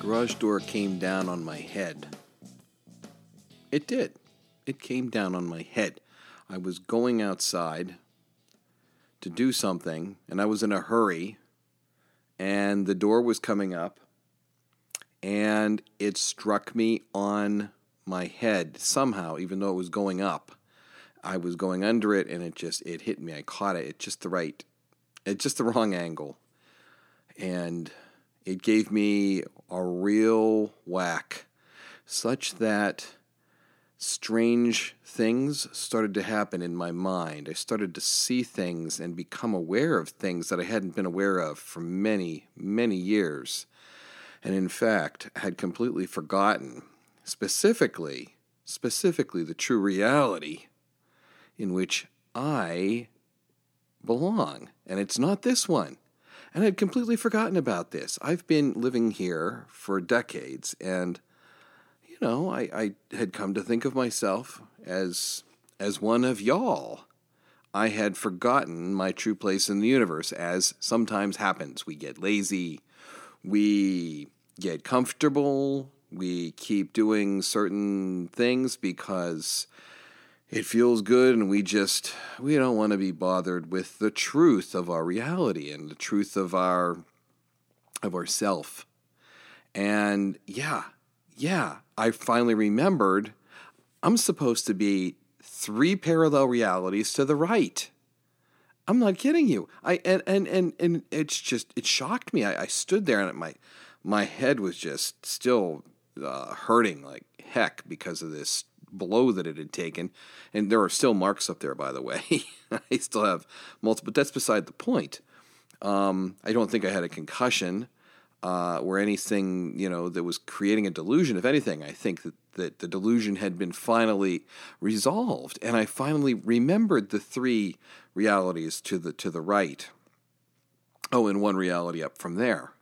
garage door came down on my head. It did. It came down on my head. I was going outside to do something, and I was in a hurry, and the door was coming up, and it struck me on my head somehow, even though it was going up. I was going under it, and it just it hit me. I caught it at just the right, at just the wrong angle, and it gave me a real whack, such that strange things started to happen in my mind. I started to see things and become aware of things that I hadn't been aware of for many, many years. And in fact, had completely forgotten, specifically, specifically the true reality in which I belong. And it's not this one. And I'd completely forgotten about this. I've been living here for decades, and you know, I, I had come to think of myself as as one of y'all. I had forgotten my true place in the universe, as sometimes happens. We get lazy, we get comfortable, we keep doing certain things because it feels good and we just we don't want to be bothered with the truth of our reality and the truth of our of ourself. And yeah yeah i finally remembered i'm supposed to be three parallel realities to the right. I'm not kidding you. I and and and, and it's just it shocked me. I, I stood there and my my head was just still uh, hurting like heck because of this blow that it had taken. And there are still marks up there, by the way. I still have multiple, but that's beside the point. Um, I don't think I had a concussion uh, or anything, you know, that was creating a delusion. If anything, I think that, that the delusion had been finally resolved, and I finally remembered the three realities to the to the right. Oh, and one reality up from there.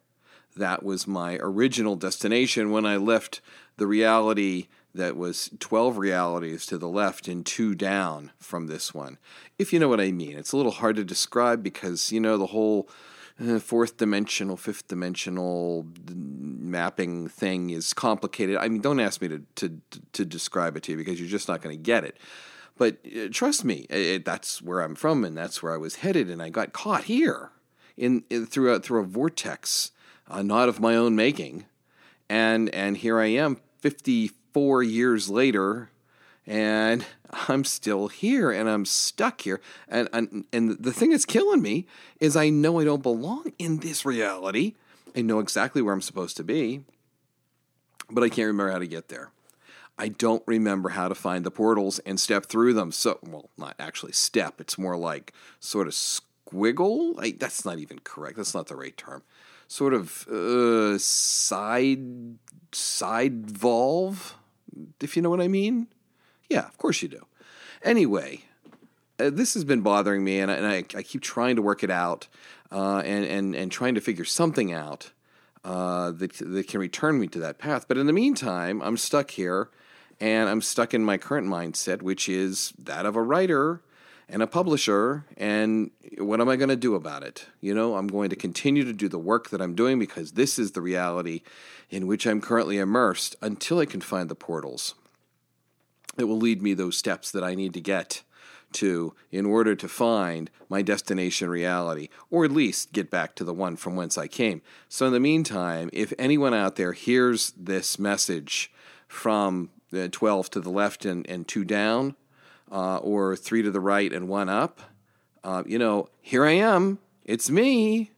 That was my original destination when I left the reality that was 12 realities to the left and two down from this one. If you know what I mean. It's a little hard to describe because, you know, the whole uh, fourth dimensional, fifth dimensional mapping thing is complicated. I mean, don't ask me to, to, to describe it to you because you're just not going to get it. But uh, trust me, it, that's where I'm from and that's where I was headed, and I got caught here in, in through, a, through a vortex, uh, not of my own making. And, and here I am, 50 four years later, and I'm still here and I'm stuck here. And, and, and the thing that's killing me is I know I don't belong in this reality. I know exactly where I'm supposed to be, but I can't remember how to get there. I don't remember how to find the portals and step through them. So, well, not actually step, it's more like sort of squiggle. I, that's not even correct. That's not the right term. Sort of uh, side side valve if you know what I mean. Yeah, of course you do. Anyway, uh, this has been bothering me, and I, and I, I keep trying to work it out uh, and, and, and trying to figure something out uh, that, that can return me to that path. But in the meantime, I'm stuck here, and I'm stuck in my current mindset, which is that of a writer and a publisher. And what am I going to do about it? You know, I'm going to continue to do the work that I'm doing because this is the reality in which I'm currently immersed until I can find the portals. It will lead me those steps that I need to get to in order to find my destination reality, or at least get back to the one from whence I came. So, in the meantime, if anyone out there hears this message from the 12 to the left and, and two down, uh, or three to the right and one up, uh, you know, here I am. It's me.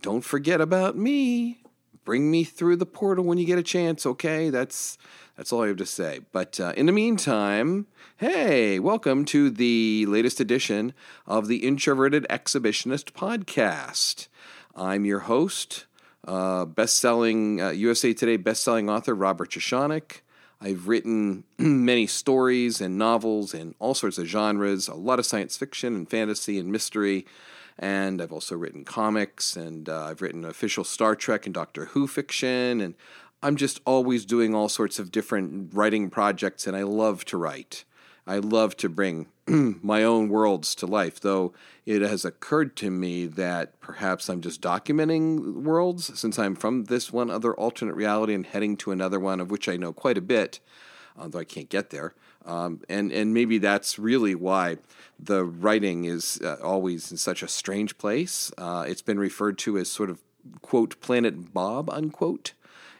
Don't forget about me bring me through the portal when you get a chance, okay? That's that's all I have to say. But uh, in the meantime, hey, welcome to the latest edition of the Introverted Exhibitionist podcast. I'm your host, uh, best-selling uh, USA Today best-selling author Robert Jeschonek. I've written many stories and novels in all sorts of genres, a lot of science fiction and fantasy and mystery and I've also written comics, and uh, I've written official Star Trek and Doctor Who fiction, and I'm just always doing all sorts of different writing projects, and I love to write. I love to bring my own worlds to life, though it has occurred to me that perhaps I'm just documenting worlds since I'm from this one other alternate reality and heading to another one of which I know quite a bit, although I can't get there. Um, and and maybe that's really why the writing is uh, always in such a strange place. Uh, it's been referred to as sort of quote Planet Bob unquote,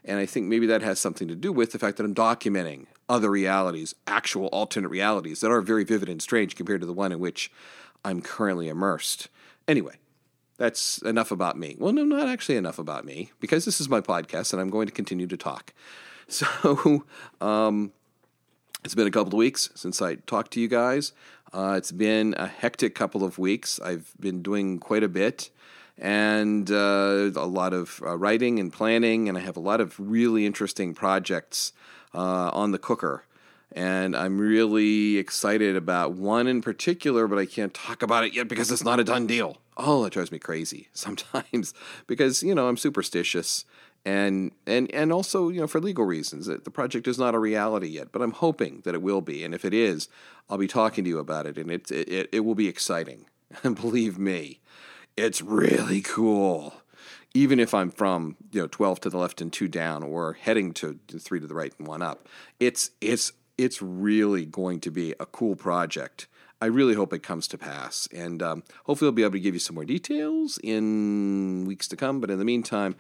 and I think maybe that has something to do with the fact that I'm documenting other realities, actual alternate realities that are very vivid and strange compared to the one in which I'm currently immersed. Anyway, that's enough about me. Well, no, not actually enough about me because this is my podcast and I'm going to continue to talk. So, um, it's been a couple of weeks since I talked to you guys. Uh, it's been a hectic couple of weeks. I've been doing quite a bit and uh, a lot of uh, writing and planning, and I have a lot of really interesting projects uh, on the cooker. And I'm really excited about one in particular, but I can't talk about it yet because it's not a done deal. Oh, that drives me crazy sometimes because, you know, I'm superstitious and and and also you know for legal reasons the project is not a reality yet but i'm hoping that it will be and if it is i'll be talking to you about it and it it, it will be exciting and believe me it's really cool even if i'm from you know 12 to the left and 2 down or heading to 3 to the right and 1 up it's it's it's really going to be a cool project I really hope it comes to pass. And um, hopefully, I'll be able to give you some more details in weeks to come. But in the meantime,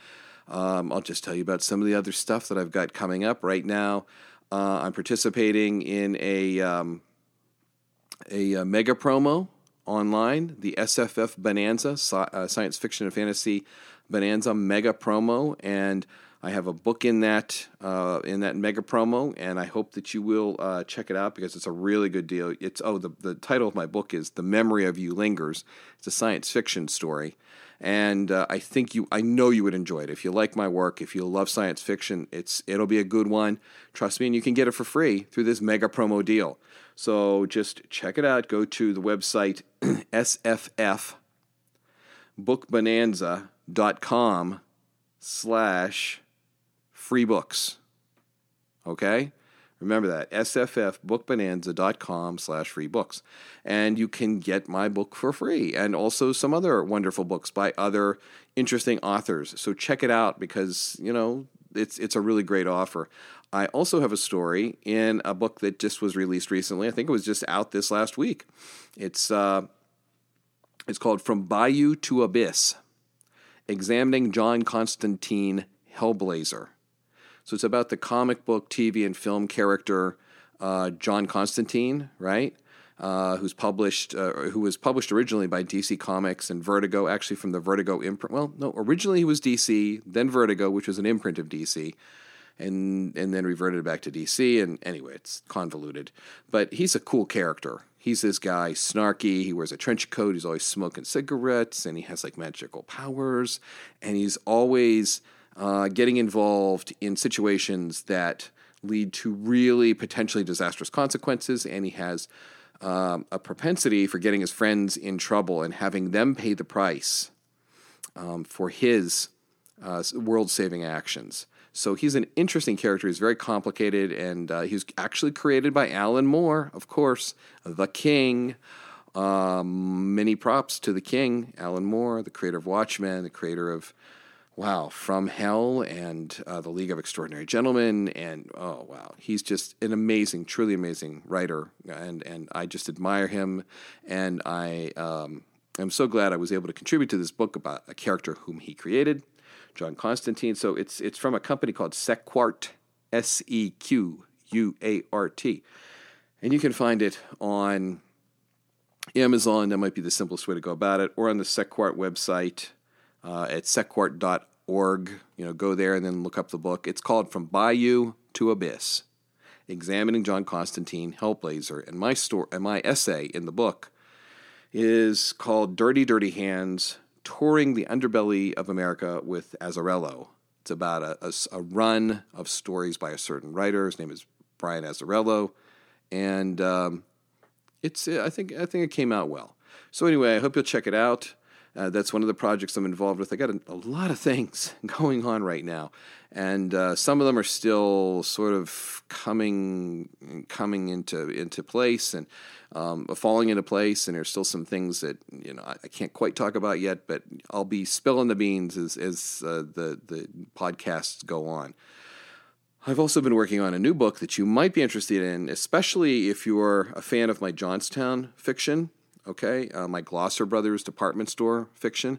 um, I'll just tell you about some of the other stuff that I've got coming up right now. Uh, I'm participating in a um, a, a, uh, mega promo online, the SFF Bonanza sci- uh, Science Fiction and Fantasy Bonanza Mega Promo, and I have a book in that uh, in that mega promo, and I hope that you will uh, check it out because it's a really good deal. It's oh the the title of my book is "The Memory of You Lingers." It's a science fiction story, and uh, I think you I know you would enjoy it if you like my work. If you love science fiction, it's it'll be a good one. Trust me, and you can get it for free through this mega promo deal. So just check it out. Go to the website sffbookbonanza.com slash free books. Okay? Remember that, sffbookbonanza.com slash free books. And you can get my book for free and also some other wonderful books by other interesting authors. So check it out because, you know, it's, it's a really great offer. I also have a story in a book that just was released recently. I think it was just out this last week. It's, uh, it's called From Bayou to Abyss Examining John Constantine Hellblazer. So it's about the comic book, TV, and film character uh, John Constantine, right? Uh, who's published, uh, who was published originally by DC Comics and Vertigo, actually from the Vertigo imprint. Well, no, originally he was DC, then Vertigo, which was an imprint of DC, and and then reverted back to DC. And anyway, it's convoluted, but he's a cool character. He's this guy, snarky. He wears a trench coat. He's always smoking cigarettes, and he has like magical powers, and he's always uh, getting involved in situations that lead to really potentially disastrous consequences, and he has um, a propensity for getting his friends in trouble and having them pay the price um, for his uh, world saving actions. So he's an interesting character. He's very complicated, and uh, he was actually created by Alan Moore, of course, the King. Um, many props to the King, Alan Moore, the creator of Watchmen, the creator of wow, From Hell and uh, The League of Extraordinary Gentlemen. And oh, wow, he's just an amazing, truly amazing writer. And, and I just admire him. And I um, am so glad I was able to contribute to this book about a character whom he created, John Constantine. So it's, it's from a company called Sequart, S E Q U A R T. And you can find it on Amazon. That might be the simplest way to go about it, or on the Sequart website uh, at sequart.org. You know, go there and then look up the book. It's called From Bayou to Abyss, examining John Constantine, Hellblazer, and my story and my essay in the book is called "Dirty, Dirty Hands: Touring the Underbelly of America with Azzarello." It's about a, a, a run of stories by a certain writer. His name is Brian Azzarello, and um, it's I think I think it came out well. So anyway, I hope you'll check it out. Uh, that's one of the projects I'm involved with. I got a, a lot of things going on right now, and uh, some of them are still sort of coming coming into into place and um, falling into place. And there's still some things that you know I, I, can't quite talk about yet, but I'll be spilling the beans as as uh, the the podcasts go on. I've also been working on a new book that you might be interested in, especially if you're a fan of my Johnstown fiction okay? Uh, my Glosser Brothers department store fiction.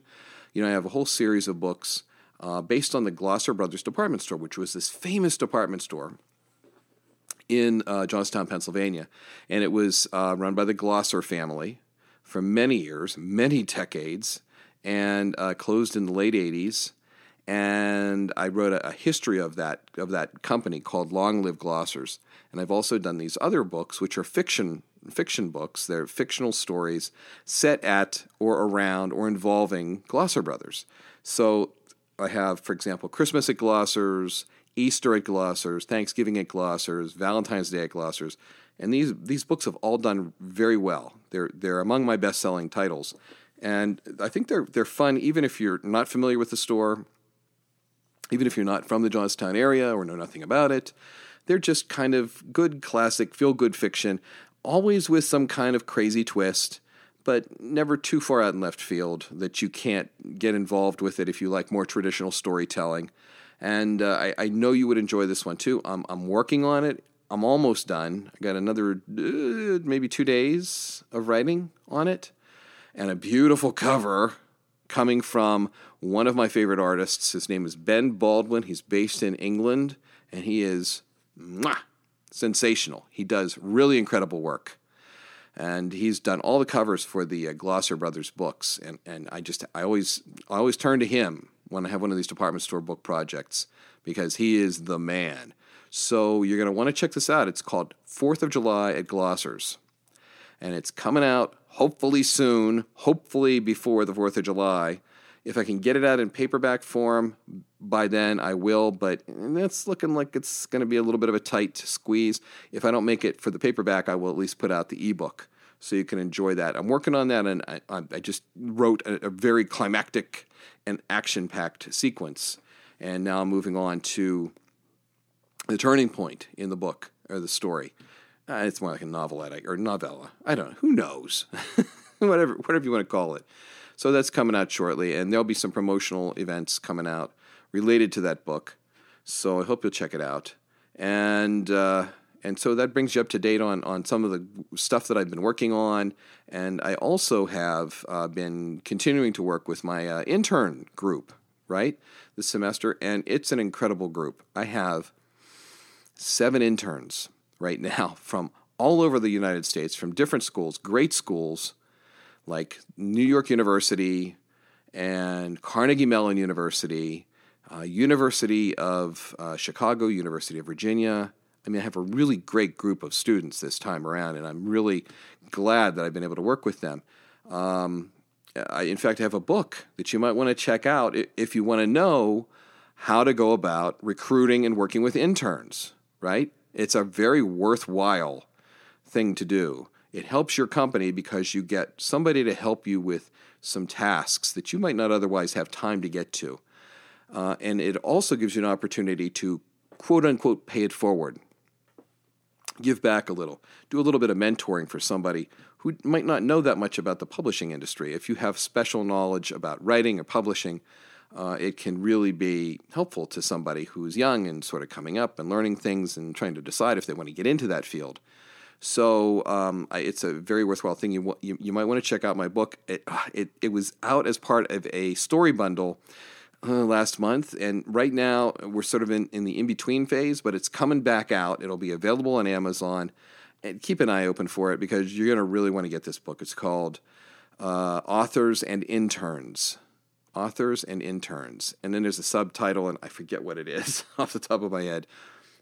You know, I have a whole series of books uh, based on the Glosser Brothers department store, which was this famous department store in uh, Johnstown, Pennsylvania. And it was uh, run by the Glosser family for many years, many decades, and uh, closed in the late 80s and I wrote a, a, history of that of that company called Long Live Glossers. And I've also done these other books, which are fiction fiction books. They're fictional stories set at or around or involving Glosser brothers. So I have, for example, Christmas at Glossers, Easter at Glossers, Thanksgiving at Glossers, Valentine's Day at Glossers, and these these books have all done very well. They're they're among my best selling titles, and I think they're they're fun even if you're not familiar with the store, even if you're not from the Johnstown area or know nothing about it. They're just kind of good classic feel good fiction always with some kind of crazy twist, but never too far out in left field that you can't get involved with it if you like more traditional storytelling. And uh, I, I, know you would enjoy this one too. I'm, I'm working on it. I'm almost done. I got another uh, maybe two days of writing on it, and a beautiful cover coming from one of my favorite artists. His name is Ben Baldwin. He's based in England, and he is mwah, sensational. He does really incredible work. And he's done all the covers for the uh, Glosser Brothers books. And, and I just, I always, I always turn to him when I have one of these department store book projects because he is the man. So you're going to want to check this out. It's called Fourth of July at Glossers. And it's coming out hopefully soon, hopefully before the 4th of July. If I can get it out in paperback form by then, I will, but that's looking like it's going to be a little bit of a tight squeeze. If I don't make it for the paperback, I will at least put out the ebook so you can enjoy that. I'm working on that, and I, I just wrote a, a very climactic and action packed sequence. And now I'm moving on to the turning point in the book or the story. Uh, it's more like a novelette or novella. I don't know. Who knows? whatever, whatever you want to call it. So that's coming out shortly, and there'll be some promotional events coming out related to that book. So I hope you'll check it out. And uh, and so that brings you up to date on on some of the stuff that I've been working on. And I also have uh, been continuing to work with my uh, intern group, right, this semester, and it's an incredible group. I have seven interns right now from all over the United States, from different schools, great schools like New York University and Carnegie Mellon University, uh, University of uh, Chicago, University of Virginia. I mean, I have a really great group of students this time around, and I'm really glad that I've been able to work with them. Um, I, in fact, I have a book that you might want to check out if you want to know how to go about recruiting and working with interns, right? It's a very worthwhile thing to do. It helps your company because you get somebody to help you with some tasks that you might not otherwise have time to get to. Uh, and it also gives you an opportunity to quote unquote pay it forward. Give back a little. Do a little bit of mentoring for somebody who might not know that much about the publishing industry. If you have special knowledge about writing or publishing, uh, it can really be helpful to somebody who's young and sort of coming up and learning things and trying to decide if they want to get into that field. So um, I, it's a very worthwhile thing. You, you, you might want to check out my book. It, uh, it, it was out as part of a story bundle uh, last month, and right now we're sort of in, in the in between phase, but it's coming back out. It'll be available on Amazon. And keep an eye open for it because you're going to really want to get this book. It's called uh, Authors and Interns. Authors and Interns. And then there's a subtitle, and I forget what it is off the top of my head.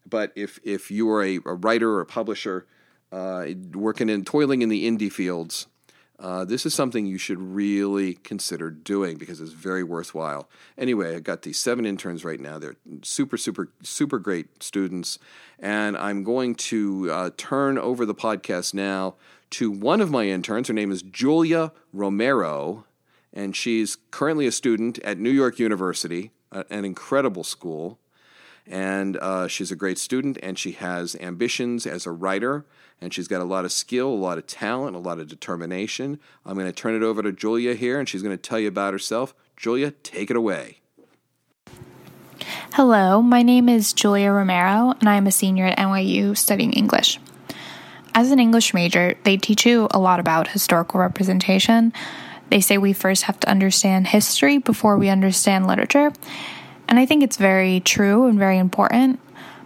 But if, if you are a, a writer or a publisher, uh, working in toiling in the indie fields, uh, this is something you should really consider doing because it's very worthwhile. Anyway, I've got these seven interns right now. They're super, super, super great students. And I'm going to uh, turn over the podcast now to one of my interns. Her name is Julia Romero. and she's currently a student at New York University, an incredible school. And uh, she's a great student, and she has ambitions as a writer, and she's got a lot of skill, a lot of talent, a lot of determination. I'm going to turn it over to Julia here, and she's going to tell you about herself. Julia, take it away. Hello, my name is Julia Romero, and I am a senior at NYU studying English. As an English major, they teach you a lot about historical representation. They say we first have to understand history before we understand literature. And I think it's very true and very important.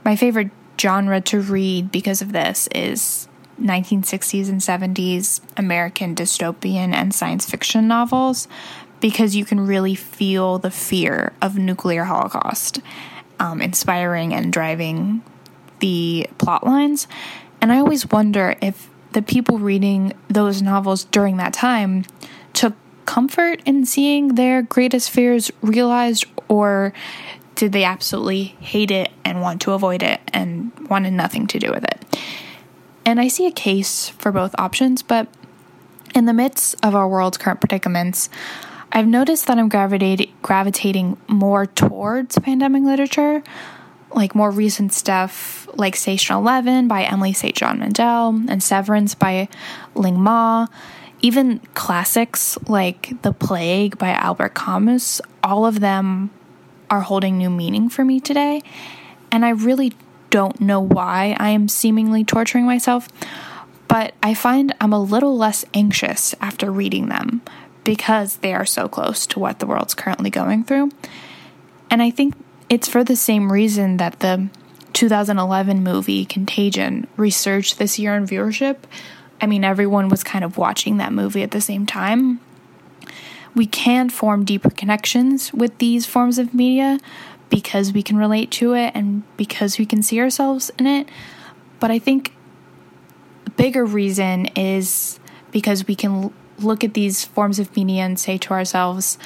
My favorite genre to read because of this is 1960s and 70s American dystopian and science fiction novels because you can really feel the fear of nuclear holocaust um, inspiring and driving the plot lines and i always wonder if the people reading those novels during that time took comfort in seeing their greatest fears realized or did they absolutely hate it and want to avoid it and wanted nothing to do with it? And I see a case for both options, but in the midst of our world's current predicaments, I've noticed that I'm gravitating more towards pandemic literature, like more recent stuff like Station 11 by Emily St. John Mandel and Severance by Ling Ma. Even classics like The Plague by Albert Camus, all of them are holding new meaning for me today. And I really don't know why I am seemingly torturing myself, but I find I'm a little less anxious after reading them because they are so close to what the world's currently going through. And I think it's for the same reason that the 2011 movie Contagion resurged this year in viewership. I mean, everyone was kind of watching that movie at the same time we can form deeper connections with these forms of media because we can relate to it and because we can see ourselves in it. But I think a bigger reason is because we can look at these forms of media and say to ourselves,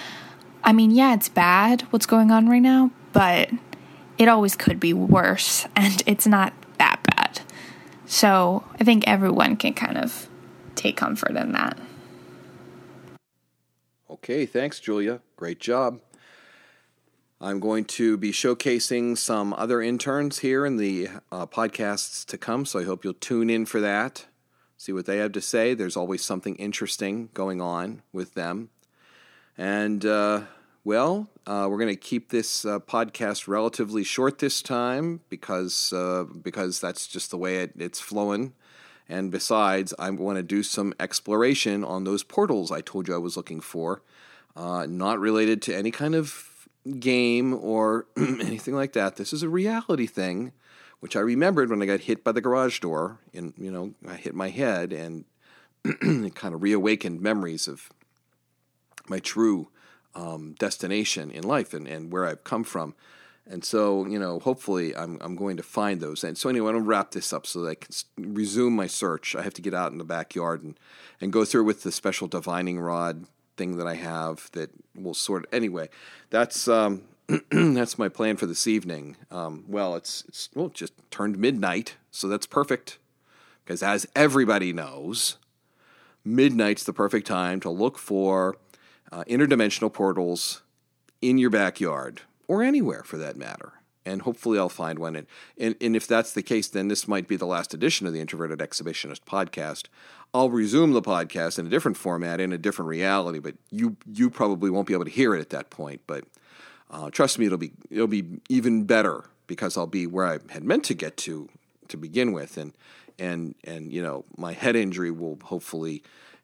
I mean, yeah, it's bad what's going on right now, but it always could be worse, and it's not. So I think everyone can kind of take comfort in that. Okay, thanks, Julia. Great job. I'm going to be showcasing some other interns here in the uh, podcasts to come, so I hope you'll tune in for that. See what they have to say. There's always something interesting going on with them. And, uh, well, uh, we're going to keep this uh, podcast relatively short this time because, uh, because that's just the way it, it's flowing. And besides, I want to do some exploration on those portals I told you I was looking for, uh, not related to any kind of game or anything like that. This is a reality thing, which I remembered when I got hit by the garage door. And, you know, I hit my head and it kind of reawakened memories of my true um, destination in life and, and where I've come from. And so, you know, hopefully I'm, I'm going to find those. And so, anyway, I'm going to wrap this up so that I can resume my search. I have to get out in the backyard and, and go through with the special divining rod thing that I have that will sort. Anyway, that's um, that's my plan for this evening. Um, well, it's it's well, it just turned midnight, so that's perfect. Because as everybody knows, midnight's the perfect time to look for uh, interdimensional portals in your backyard or anywhere for that matter. And hopefully I'll find one. And, and, and if that's the case, then this might be the last edition of the Introverted Exhibitionist podcast. I'll resume the podcast in a different format, in a different reality, but you you probably won't be able to hear it at that point. But uh, trust me, it'll be it'll be even better because I'll be where I had meant to get to to begin with, and and and you know my head injury will hopefully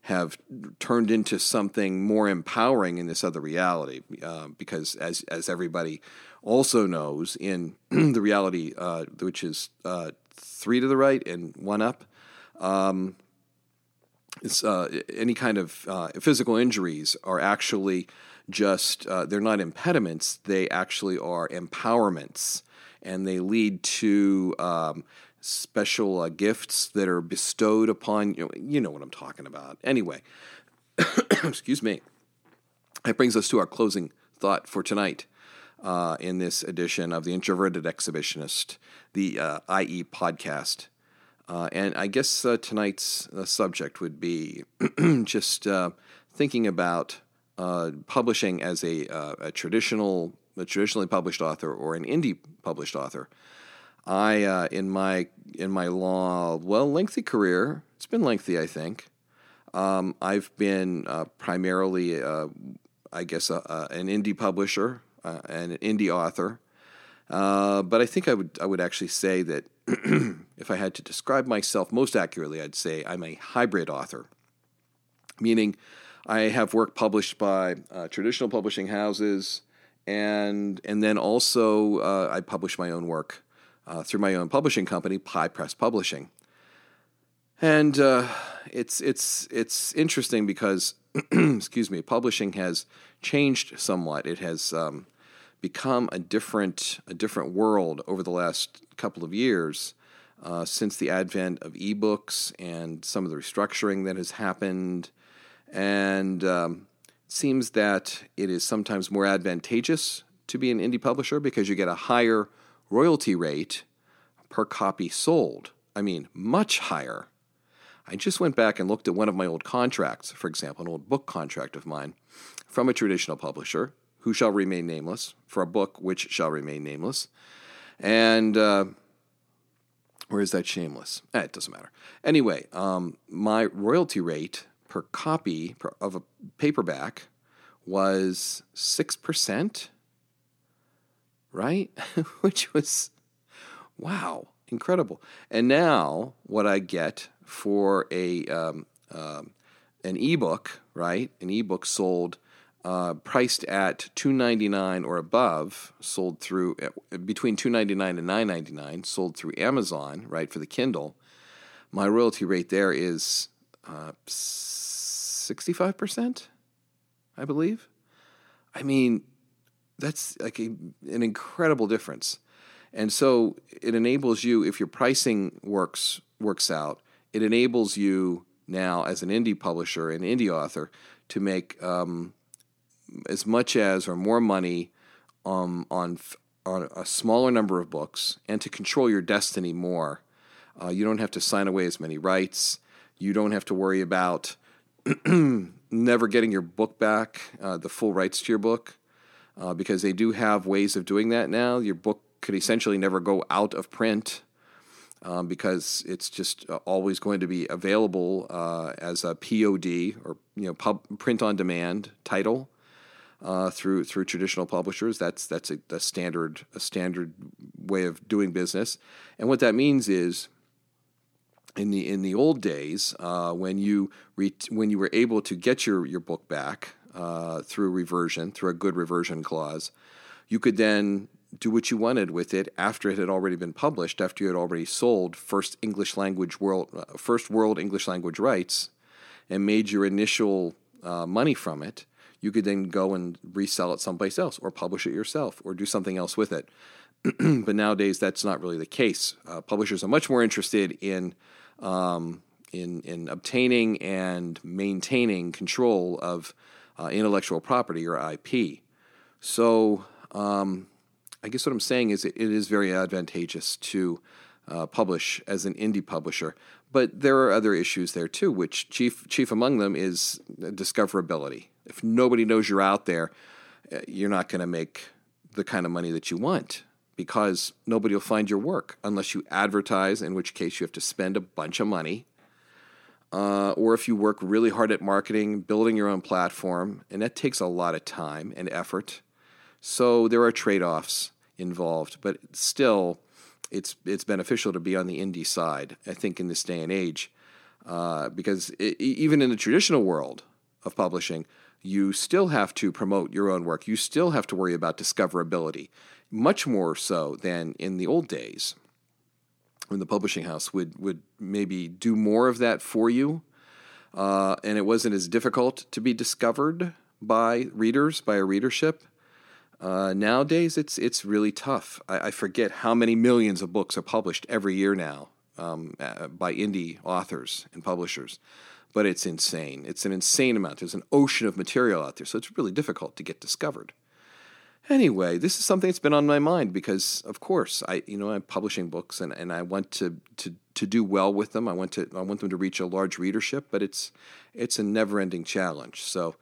have turned into something more empowering in this other reality. Uh, because as as everybody also knows, in the reality uh, which is uh, three to the right and one up, um, uh, any kind of uh, physical injuries are actually just uh, they're not impediments; they actually are empowerments, and they lead to um, special uh, gifts that are bestowed upon you know, you know what I'm talking about. Anyway, excuse me. That brings us to our closing thought for tonight uh, in this edition of the Introverted Exhibitionist, the uh, IE podcast. Uh, and I guess uh, tonight's uh, subject would be just thinking about uh, publishing as a, uh, a traditional, a traditionally published author or an indie published author. I uh, in my in my long, well, lengthy career, it's been lengthy, I think. Um, I've been uh, primarily, uh, I guess, an indie publisher uh, and an indie author. Uh, but I think I would I would actually say that if I had to describe myself most accurately, I'd say I'm a hybrid author, meaning I have work published by uh, traditional publishing houses, and and then also uh, I publish my own work uh, through my own publishing company, Pie Press Publishing. And uh, it's it's it's interesting because, excuse me, publishing has changed somewhat. It has um, become a different a different world over the last couple of years uh, since the advent of ebooks and some of the restructuring that has happened, and um, it seems that it is sometimes more advantageous to be an indie publisher because you get a higher royalty rate per copy sold. I mean, much higher. I just went back and looked at one of my old contracts, for example, an old book contract of mine from a traditional publisher who shall remain nameless for a book which shall remain nameless. And uh, where is that shameless? Eh, it doesn't matter. Anyway, um, my royalty rate per copy of a paperback was 6%, right? which was Wow, incredible! And now what I get for a um, um, an ebook, right? An ebook sold uh, priced at two ninety nine or above, sold through uh, between two ninety nine and nine ninety nine, sold through Amazon, right for the Kindle. My royalty rate there is uh, sixty five percent, I believe. I mean, that's like a, an incredible difference. And so it enables you, if your pricing works works out, it enables you now as an indie publisher, an indie author, to make um, as much as or more money um, on on a smaller number of books and to control your destiny more. Uh, you don't have to sign away as many rights. You don't have to worry about never getting your book back, uh, the full rights to your book, uh, because they do have ways of doing that now. Your book could essentially never go out of print um, because it's just uh, always going to be available uh, as a POD or you know pub, print on demand title uh, through through traditional publishers. That's that's a, a, standard a standard way of doing business, and what that means is. In the in the old days, uh, when you re- when you were able to get your, your book back uh, through reversion through a good reversion clause, you could then do what you wanted with it after it had already been published, after you had already sold first English language world, uh, first world English language rights, and made your initial uh, money from it. You could then go and resell it someplace else, or publish it yourself, or do something else with it. but nowadays, that's not really the case. Uh, publishers are much more interested in um, in in obtaining and maintaining control of uh, intellectual property or IP. So. Um, I guess what I'm saying is it, it is very advantageous to uh, publish as an indie publisher. But there are other issues there too, which chief chief among them is discoverability. If nobody knows you're out there, uh, you're not going to make the kind of money that you want because nobody will find your work unless you advertise, in which case you have to spend a bunch of money. Uh, or if you work really hard at marketing, building your own platform, and that takes a lot of time and effort. So there are trade offs involved, but still, it's it's beneficial to be on the indie side. I think in this day and age, uh, because it, even in the traditional world of publishing, you still have to promote your own work. You still have to worry about discoverability, much more so than in the old days, when the publishing house would would maybe do more of that for you, uh, and it wasn't as difficult to be discovered by readers by a readership uh, nowadays, it's it's really tough. I, I, forget how many millions of books are published every year now um, uh, by indie authors and publishers, but it's insane. It's an insane amount. There's an ocean of material out there, so it's really difficult to get discovered. Anyway, this is something that's been on my mind because, of course, I you know I'm publishing books and, and I want to, to to do well with them. I want to I want them to reach a large readership, but it's it's a never ending challenge. So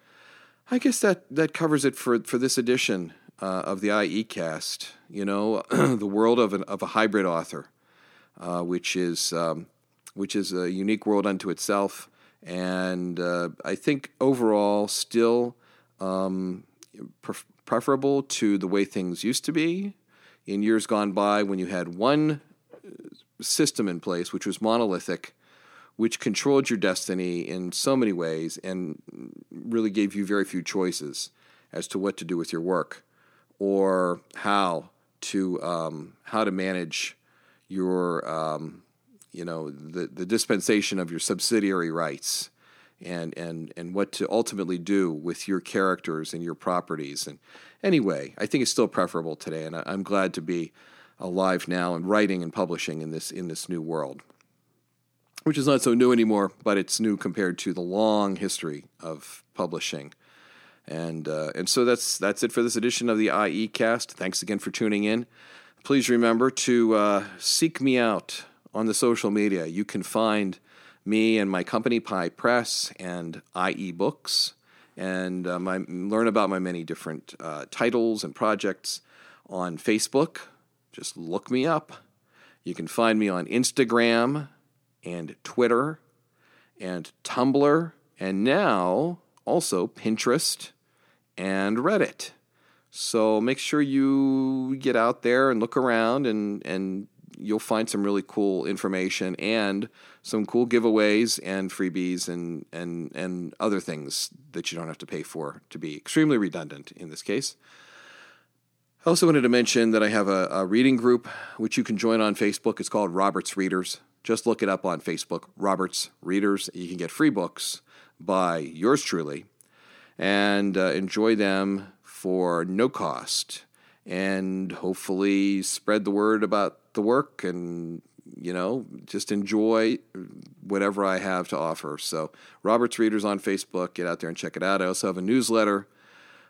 I guess that, that covers it for, for this edition uh, of the IEcast. You know, the world of, an, of a hybrid author, uh, which is um, which is a unique world unto itself, and uh, I think overall still um, preferable to the way things used to be. In years gone by when you had one uh, system in place, which was monolithic which controlled your destiny in so many ways and really gave you very few choices as to what to do with your work or how to um, how to manage your um, you know the, the dispensation of your subsidiary rights and and and what to ultimately do with your characters and your properties and anyway I think it's still preferable today and I, I'm glad to be alive now and writing and publishing in this in this new world which is not so new anymore, but it's new compared to the long history of publishing. And uh, and so that's that's it for this edition of the IE Cast. Thanks again for tuning in. Please remember to uh, seek me out on the social media. You can find me and my company Pie Press and IE Books, and uh, my, learn about my many different uh, titles and projects on Facebook. Just look me up. You can find me on Instagram and Twitter and Tumblr and now also Pinterest and Reddit. So make sure you get out there and look around and, and you'll find some really cool information and some cool giveaways and freebies and, and, and other things that you don't have to pay for to be extremely redundant in this case. I also wanted to mention that I have a, a reading group which you can join on Facebook. It's called Robert's Readers. Just look it up on Facebook, Roberts Readers. You can get free books by yours truly and uh, enjoy them for no cost and hopefully spread the word about the work and you know just enjoy whatever i have to offer so roberts readers on facebook get out there and check it out i also have a newsletter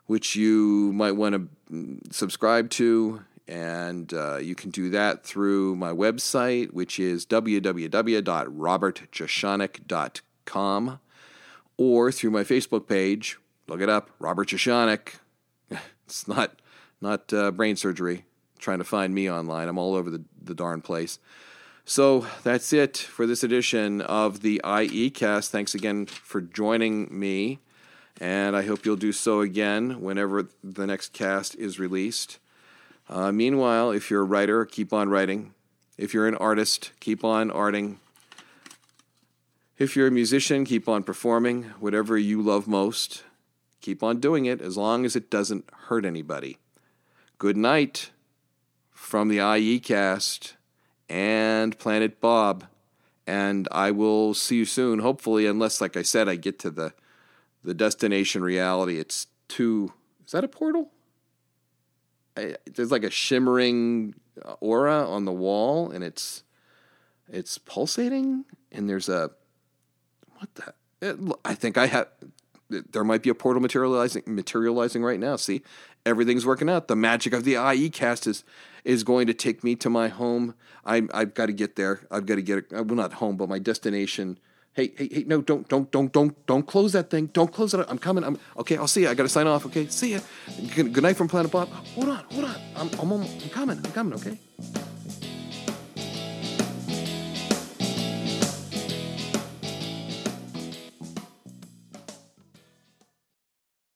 which you might want to subscribe to and uh, you can do that through my website, which is www.robertjeschonek.com, or through my Facebook page. Look it up, Robert Jeschonek. It's not not uh, brain surgery. Trying to find me online. I'm all over the, the darn place. So that's it for this edition of the IE Cast. Thanks again for joining me, and I hope you'll do so again whenever the next cast is released. Uh, meanwhile, if you're a writer, keep on writing. If you're an artist, keep on arting. If you're a musician, keep on performing. Whatever you love most, keep on doing it as long as it doesn't hurt anybody. Good night from the IE cast and Planet Bob. And I will see you soon, hopefully, unless, like I said, I get to the the destination reality. It's too. Is that a portal? there's like a shimmering aura on the wall, and it's it's pulsating, and there's a what the it, I think I have there might be a portal materializing materializing right now. See, everything's working out. The magic of the IE cast is is going to take me to my home. I I've got to get there. I've got to get uh, well not home, but my destination hey, hey, hey, no, don't, don't, don't, don't, don't close that thing. Don't close it. I'm coming. I'm okay. I'll see you. I got to sign off. Okay, see ya. Good, good night from Planet Bob. Hold on, hold on. I'm, I'm, I'm coming. I'm coming. Okay.